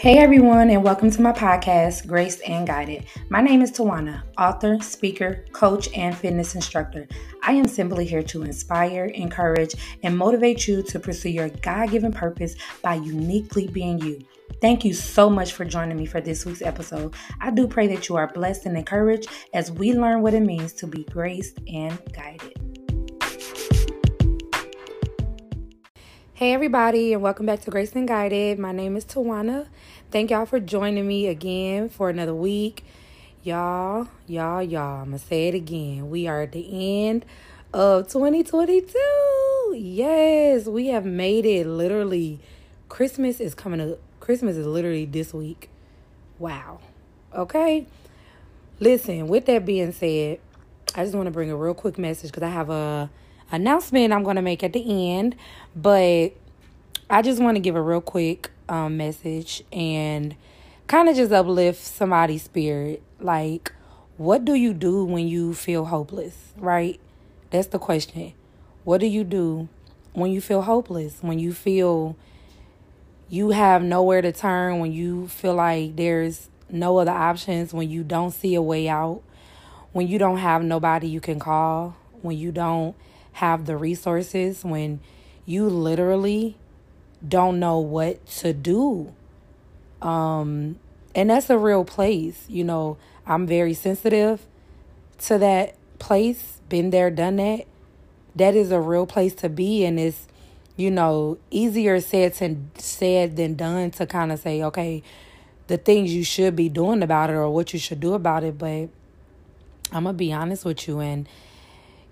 Hey everyone, and welcome to my podcast, Graced and Guided. My name is Tujuana, author, speaker, coach, and fitness instructor. I am simply here to inspire, encourage, and motivate you to pursue your God given purpose by uniquely being you. Thank you so much for joining me for this week's episode. I do pray that you are blessed and encouraged as we learn what it means to be graced and guided. Hey, everybody, and welcome back to Grace and Guided. My name is Tujuana. Thank y'all for joining me again for another week. Y'all, y'all, y'all, I'm gonna say it again. We are at the end of 2022. Yes, we have made it literally. Christmas is coming up. Christmas is literally this week. Wow. Okay. Listen, with that being said, I just want to bring a real quick message because I have a announcement I'm going to make at the end, but I just want to give a real quick um, message and kind of just uplift somebody's spirit. Like, what do you do when you feel hopeless, right? That's the question. What do you do when you feel hopeless? When you feel you have nowhere to turn, when you feel like there's no other options, when you don't see a way out, when you don't have nobody you can call, when you don't have the resources when you literally don't know what to do. Um, and that's a real place. You know, I'm very sensitive to that place, been there, done that. That is a real place to be, and it's, you know, easier said than said than done to kind of say, okay, the things you should be doing about it or what you should do about it. But I'm gonna be honest with you, and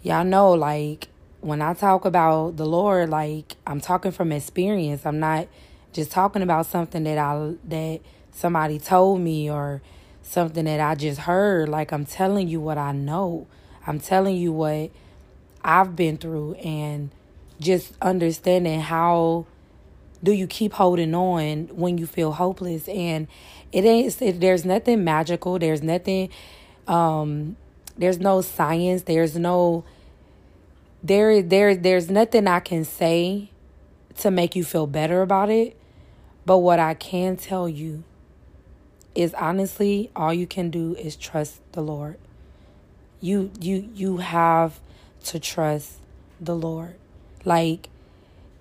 y'all know, like, when I talk about the Lord, like, I'm talking from experience. I'm not just talking about something that I, that somebody told me or something that I just heard. Like, I'm telling you what I know. I'm telling you what I've been through and just understanding how do you keep holding on when you feel hopeless and it ain't it, there's nothing magical there's nothing um there's no science there's no there there there's nothing I can say to make you feel better about it. But what I can tell you is honestly all you can do is trust the Lord. You you you have to trust the Lord. Like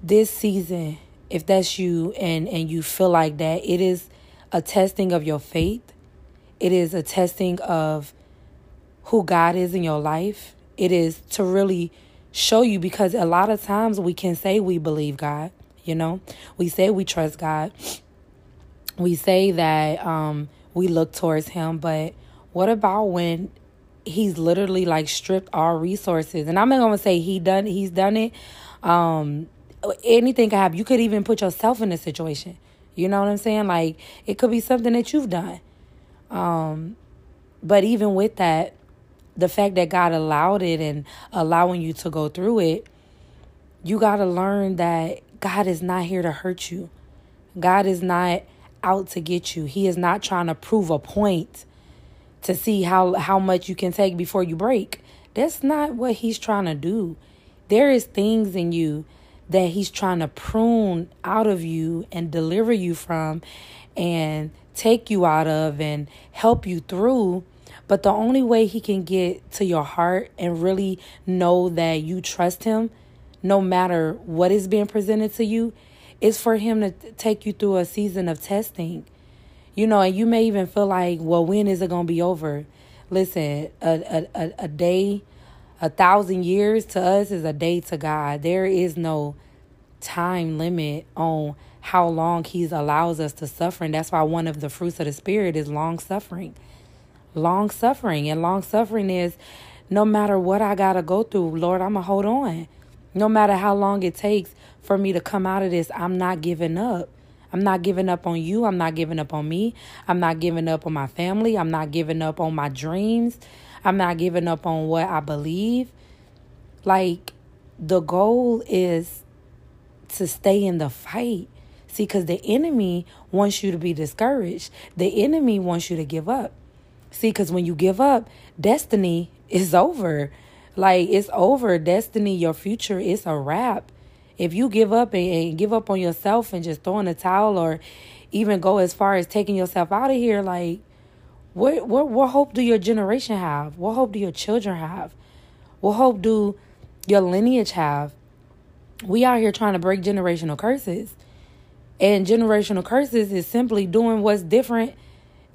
this season, if that's you and and you feel like that, it is a testing of your faith. It is a testing of who God is in your life. It is to really show you because a lot of times we can say we believe God, you know, we say we trust God, we say that um, we look towards Him, but what about when He's literally like stripped our resources? And I'm not gonna say He done, He's done it. Um, anything can happen. You could even put yourself in a situation. You know what I'm saying? Like it could be something that you've done. Um, but even with that, the fact that God allowed it and allowing you to go through it, you got to learn that God is not here to hurt you. God is not out to get you. He is not trying to prove a point to see how how much you can take before you break. That's not what he's trying to do. There is things in you that he's trying to prune out of you and deliver you from and take you out of and help you through but the only way he can get to your heart and really know that you trust him, no matter what is being presented to you, is for him to take you through a season of testing. You know, and you may even feel like, well, when is it going to be over? Listen, a, a, a day, a thousand years to us is a day to God. There is no time limit on how long He allows us to suffer. And that's why one of the fruits of the Spirit is long suffering long suffering. And long suffering is no matter what I got to go through, Lord, I'm going to hold on. No matter how long it takes for me to come out of this, I'm not giving up. I'm not giving up on you. I'm not giving up on me. I'm not giving up on my family. I'm not giving up on my dreams. I'm not giving up on what I believe. Like, the goal is to stay in the fight. See, because the enemy wants you to be discouraged, the enemy wants you to give up. See, because when you give up, destiny is over. Like it's over. Destiny, your future is a wrap. if you give up and, and give up on yourself and just throw in the towel or even go as far as taking yourself out of here, like what what what hope do your generation have? What hope do your children have? What hope do your lineage have? We out here trying to break generational curses. And generational curses is simply doing what's different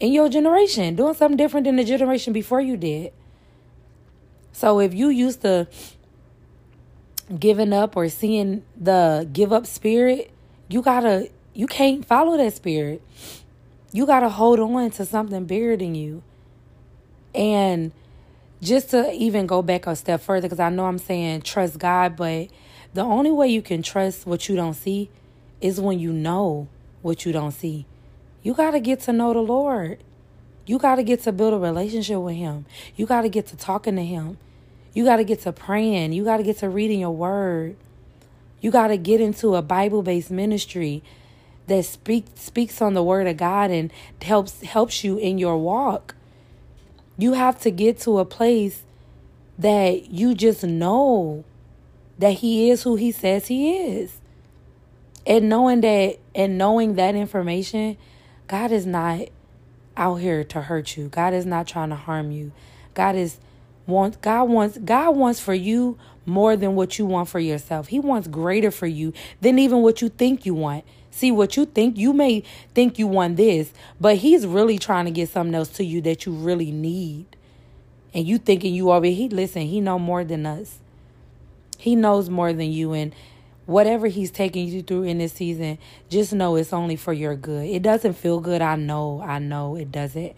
in your generation, doing something different than the generation before you did. So if you used to giving up or seeing the give up spirit, you gotta you can't follow that spirit. You gotta hold on to something bigger than you. And just to even go back a step further, because I know I'm saying trust God, but the only way you can trust what you don't see is when you know what you don't see. You got to get to know the Lord. You got to get to build a relationship with Him. You got to get to talking to Him. You got to get to praying. You got to get to reading your word. You got to get into a Bible based ministry that speak, speaks on the word of God and helps helps you in your walk. You have to get to a place that you just know that he is who he says he is. And knowing that and knowing that information, God is not out here to hurt you. God is not trying to harm you. God is wants God wants God wants for you more than what you want for yourself. He wants greater for you than even what you think you want. See what you think you may think you want this, but he's really trying to get something else to you that you really need. And you thinking you already he listen, he know more than us. He knows more than you. And whatever he's taking you through in this season, just know it's only for your good. It doesn't feel good. I know. I know it doesn't.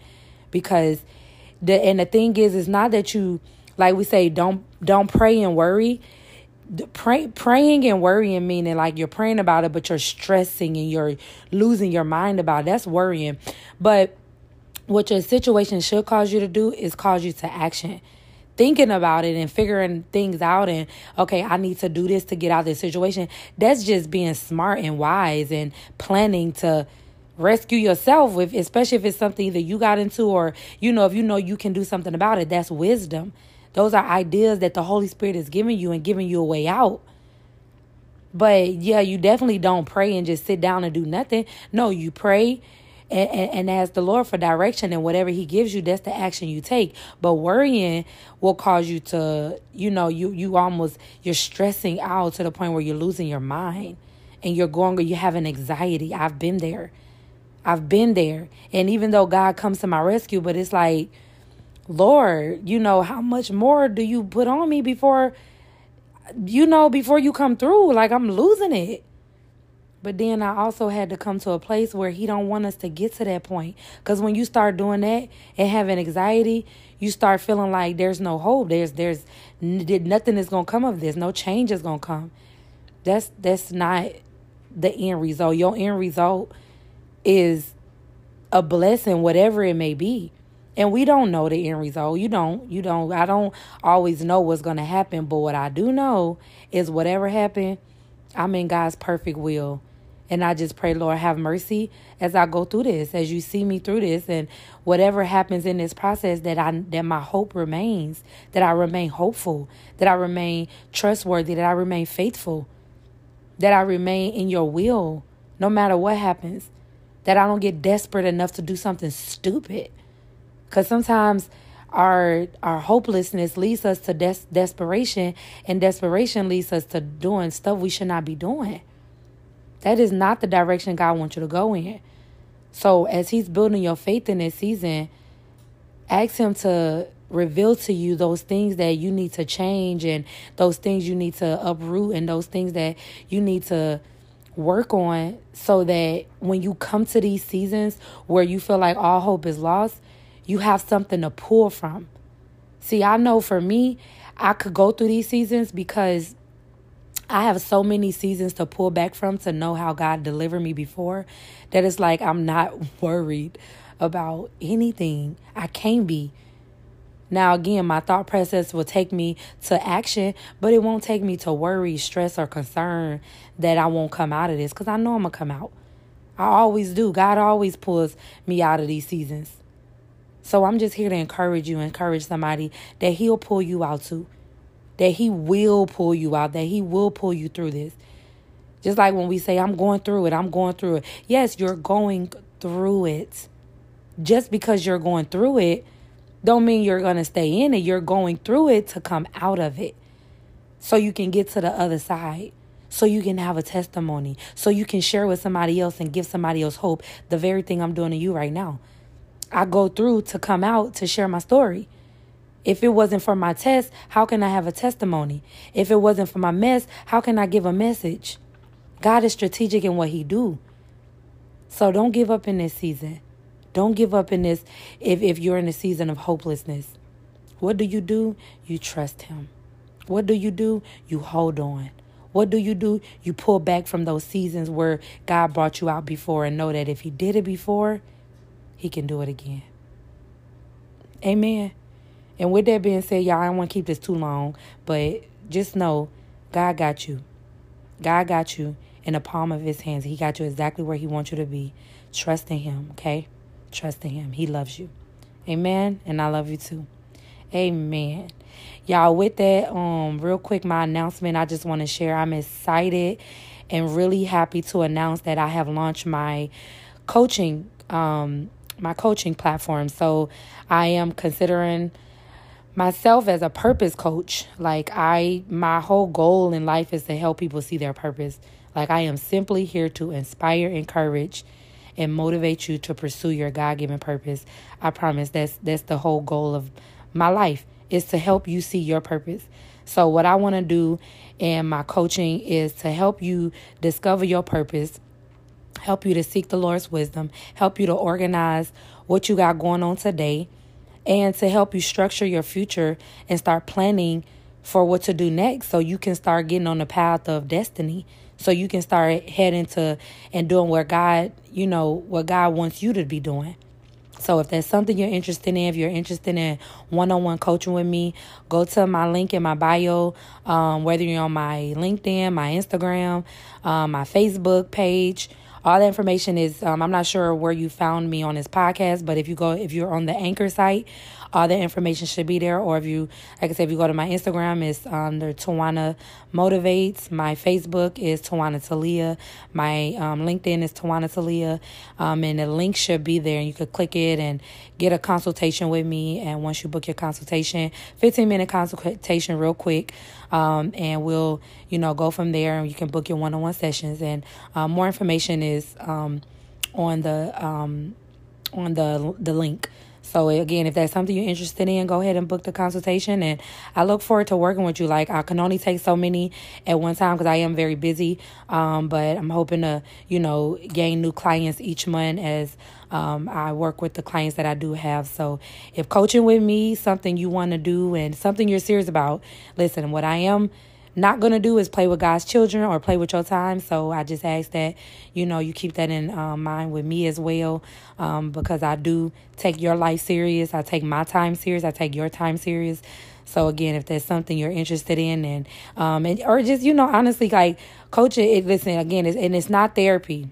Because the and the thing is, it's not that you like we say, don't don't pray and worry. Pray, praying and worrying meaning like you're praying about it, but you're stressing and you're losing your mind about it. That's worrying. But what your situation should cause you to do is cause you to action thinking about it and figuring things out and okay i need to do this to get out of this situation. That's just being smart and wise and planning to rescue yourself with especially if it's something that you got into or you know if you know you can do something about it that's wisdom. Those are ideas that the holy spirit is giving you and giving you a way out. But yeah you definitely don't pray and just sit down and do nothing. No you pray and, and, and ask the Lord for direction and whatever He gives you, that's the action you take. But worrying will cause you to, you know, you you almost you're stressing out to the point where you're losing your mind and you're going you have an anxiety. I've been there. I've been there. And even though God comes to my rescue, but it's like, Lord, you know, how much more do you put on me before you know, before you come through? Like I'm losing it. But then I also had to come to a place where he don't want us to get to that point. Cause when you start doing that and having anxiety, you start feeling like there's no hope. There's there's nothing is gonna come of this. No change is gonna come. That's that's not the end result. Your end result is a blessing, whatever it may be. And we don't know the end result. You don't. You don't. I don't always know what's going to happen. But what I do know is whatever happened, I'm in God's perfect will. And I just pray, Lord, have mercy as I go through this, as you see me through this, and whatever happens in this process, that I that my hope remains, that I remain hopeful, that I remain trustworthy, that I remain faithful, that I remain in your will, no matter what happens, that I don't get desperate enough to do something stupid, because sometimes our our hopelessness leads us to des- desperation, and desperation leads us to doing stuff we should not be doing. That is not the direction God wants you to go in. So as He's building your faith in this season, ask Him to reveal to you those things that you need to change and those things you need to uproot and those things that you need to work on so that when you come to these seasons where you feel like all hope is lost, you have something to pull from. See, I know for me, I could go through these seasons because I have so many seasons to pull back from to know how God delivered me before that it's like I'm not worried about anything. I can't be. Now, again, my thought process will take me to action, but it won't take me to worry, stress, or concern that I won't come out of this because I know I'm going to come out. I always do. God always pulls me out of these seasons. So I'm just here to encourage you, encourage somebody that He'll pull you out too that he will pull you out, that he will pull you through this. Just like when we say, I'm going through it, I'm going through it. Yes, you're going through it. Just because you're going through it, don't mean you're going to stay in it. You're going through it to come out of it so you can get to the other side. So you can have a testimony. So you can share with somebody else and give somebody else hope. The very thing I'm doing to you right now. I go through to come out to share my story. If it wasn't for my test, how can I have a testimony? If it wasn't for my mess, how can I give a message? God is strategic in what he do. So don't give up in this season. Don't give up in this if, if you're in a season of hopelessness. What do you do? You trust him. What do you do? You hold on. What do you do? You pull back from those seasons where God brought you out before and know that if he did it before, he can do it again. Amen. And with that being said, y'all, I don't want to keep this too long, but just know God got you. God got you in the palm of his hands. He got you exactly where he wants you to be. Trust in him, okay? Trust in him. He loves you. Amen. And I love you too. Amen. Y'all, with that, um, real quick, my announcement I just want to share. I'm excited and really happy to announce that I have launched my coaching, um, my coaching platform. So I am considering myself as a purpose coach. Like I my whole goal in life is to help people see their purpose. Like I am simply here to inspire, encourage, and motivate you to pursue your God-given purpose. I promise that's that's the whole goal of my life is to help you see your purpose. So what I want to do in my coaching is to help you discover your purpose, help you to seek the Lord's wisdom, help you to organize what you got going on today and to help you structure your future and start planning for what to do next so you can start getting on the path of destiny so you can start heading to and doing what God, you know, what God wants you to be doing. So if that's something you're interested in, if you're interested in one-on-one coaching with me, go to my link in my bio. Um, whether you're on my LinkedIn, my Instagram, um, my Facebook page, all the information is. Um, I'm not sure where you found me on this podcast, but if you go, if you're on the Anchor site, all the information should be there. Or if you, like I said, if you go to my Instagram, it's under Tujuana Motivates. My Facebook is Tujuana Talia. My um, LinkedIn is Tujuana Talia. Um, and the link should be there. And you could click it and get a consultation with me. And once you book your consultation, 15 minute consultation, real quick. Um, and we'll, you know, go from there. And you can book your one on one sessions. And um, more information is um, on the um, on the the link. So again, if that's something you're interested in, go ahead and book the consultation. And I look forward to working with you. Like I can only take so many at one time because I am very busy. Um, but I'm hoping to, you know, gain new clients each month as um, I work with the clients that I do have. So if coaching with me something you want to do and something you're serious about, listen. What I am not going to do is play with God's children or play with your time. So I just ask that, you know, you keep that in um, mind with me as well um, because I do take your life serious. I take my time serious. I take your time serious. So again, if there's something you're interested in and, um, and or just, you know, honestly, like coaching, it, listen, again, it's, and it's not therapy.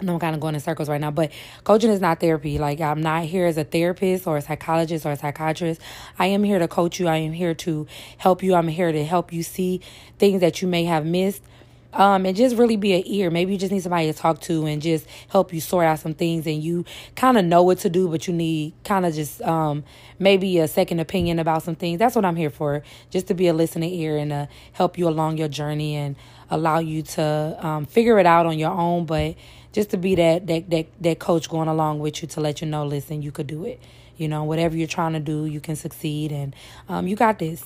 I'm kind of going in circles right now, but coaching is not therapy. Like, I'm not here as a therapist or a psychologist or a psychiatrist. I am here to coach you. I am here to help you. I'm here to help you see things that you may have missed. Um, and just really be an ear. Maybe you just need somebody to talk to and just help you sort out some things and you kind of know what to do, but you need kind of just um, maybe a second opinion about some things. That's what I'm here for, just to be a listening ear and to help you along your journey and allow you to um, figure it out on your own, but just to be that that that that coach going along with you to let you know, listen, you could do it. You know, whatever you're trying to do, you can succeed, and um, you got this.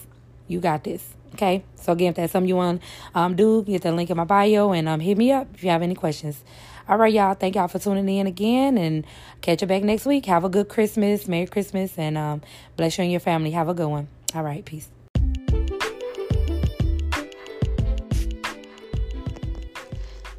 You got this. Okay. So again, if that's something you want um, do, get the link in my bio and um, hit me up if you have any questions. All right, y'all. Thank y'all for tuning in again, and catch you back next week. Have a good Christmas, Merry Christmas, and um, bless you and your family. Have a good one. All right, peace.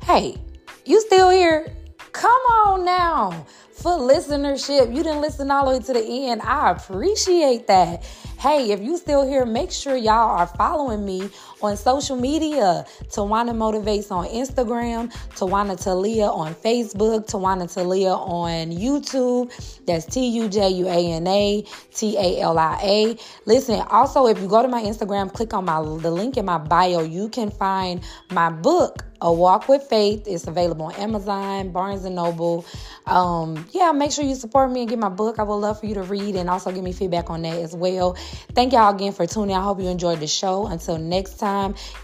Hey. You still here? Come on now. For listenership, you didn't listen all the way to the end. I appreciate that. Hey, if you still here, make sure y'all are following me on social media. Tujuana Motivates on Instagram, Tujuana Talia on Facebook, Tujuana Talia on YouTube. That's T U J U A N A T A L I A. Listen, also if you go to my Instagram, click on my the link in my bio, you can find my book A Walk with Faith. It's available on Amazon, Barnes and Noble. Um, yeah, make sure you support me and get my book. I would love for you to read and also give me feedback on that as well. Thank y'all again for tuning. I hope you enjoyed the show. Until next time,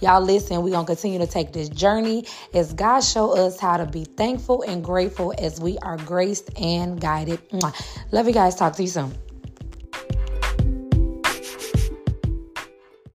y'all listen. We're gonna continue to take this journey as God show us how to be thankful and grateful as we are graced and guided. Love you guys. Talk to you soon.